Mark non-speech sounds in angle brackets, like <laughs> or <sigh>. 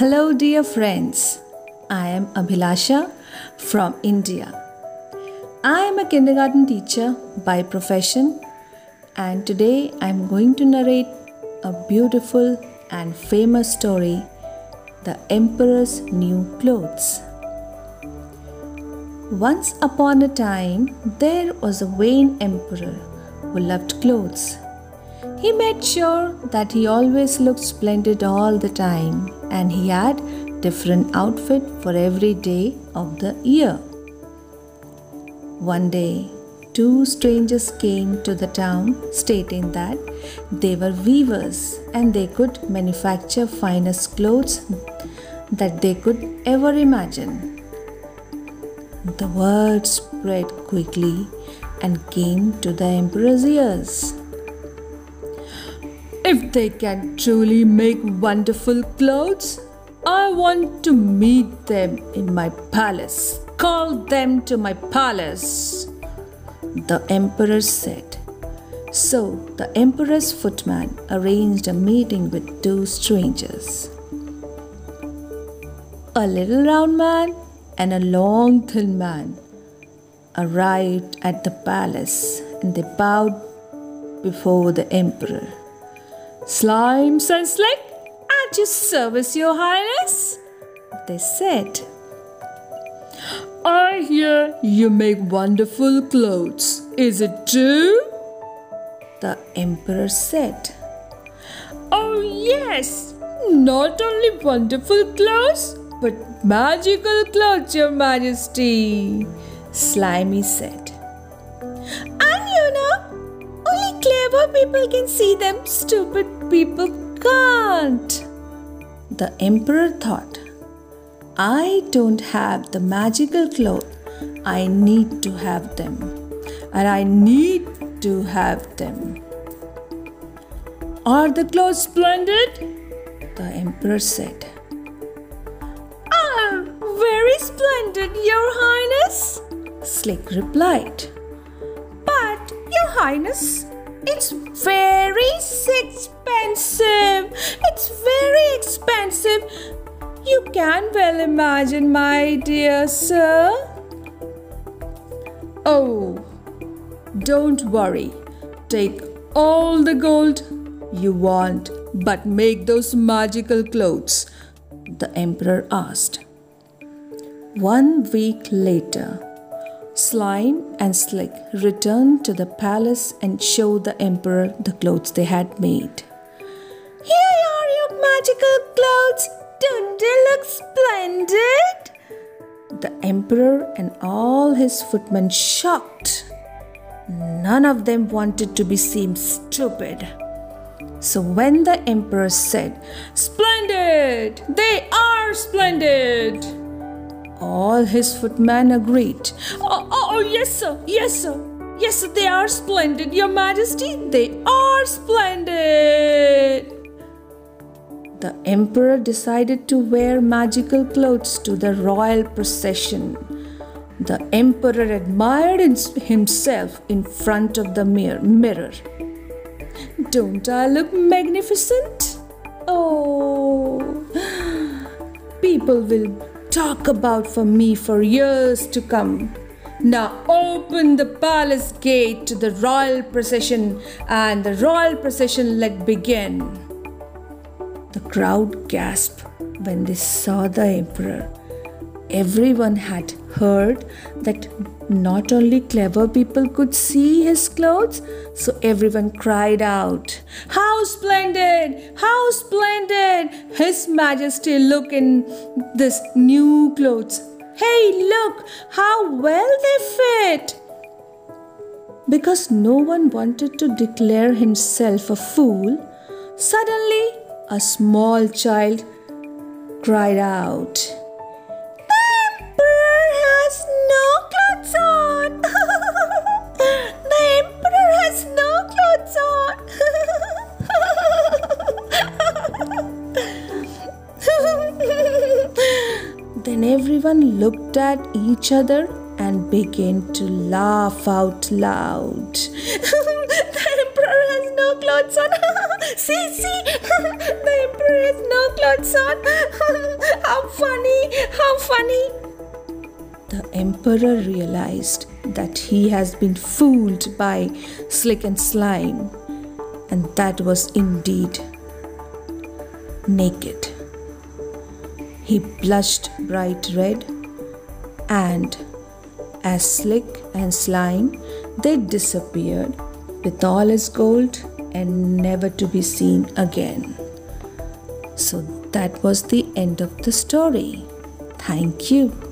Hello, dear friends. I am Abhilasha from India. I am a kindergarten teacher by profession, and today I am going to narrate a beautiful and famous story The Emperor's New Clothes. Once upon a time, there was a vain emperor who loved clothes. He made sure that he always looked splendid all the time and he had different outfit for every day of the year. One day, two strangers came to the town stating that they were weavers and they could manufacture finest clothes that they could ever imagine. The word spread quickly and came to the emperor's ears. If they can truly make wonderful clothes, I want to meet them in my palace. Call them to my palace. The emperor said. So the emperor's footman arranged a meeting with two strangers. A little round man and a long thin man arrived at the palace and they bowed before the emperor. Slimes and Slick, at your service, your highness, they said. I hear you make wonderful clothes. Is it true? The emperor said. Oh, yes, not only wonderful clothes, but magical clothes, your majesty, Slimy said. Clever people can see them, stupid people can't. The emperor thought, I don't have the magical cloth. I need to have them. And I need to have them. Are the clothes splendid? The emperor said. Ah, very splendid, your highness, Slick replied. But, your highness, it's very expensive. It's very expensive. You can well imagine, my dear sir. Oh, don't worry. Take all the gold you want, but make those magical clothes, the emperor asked. One week later, Slime and Slick returned to the palace and showed the emperor the clothes they had made. Here are your magical clothes. Don't they look splendid? The emperor and all his footmen shocked. None of them wanted to be seen stupid. So when the emperor said, Splendid! They are splendid! All his footmen agreed. Oh, yes, sir, yes, sir. Yes, sir, they are splendid, Your Majesty. They are splendid. The emperor decided to wear magical clothes to the royal procession. The emperor admired himself in front of the mirror. Don't I look magnificent? Oh, people will talk about for me for years to come. Now open the palace gate to the royal procession, and the royal procession let begin. The crowd gasped when they saw the emperor. Everyone had heard that not only clever people could see his clothes, so everyone cried out, How splendid! How splendid! His Majesty look in this new clothes. Hey, look how well they fit! Because no one wanted to declare himself a fool, suddenly a small child cried out. Everyone looked at each other and began to laugh out loud. <laughs> the emperor has no clothes on. <laughs> see, see, <laughs> the emperor has no clothes on. how funny! How funny! The emperor realized that he has been fooled by Slick and Slime, and that was indeed naked. He blushed bright red, and as Slick and Slime they disappeared with all his gold and never to be seen again. So that was the end of the story. Thank you.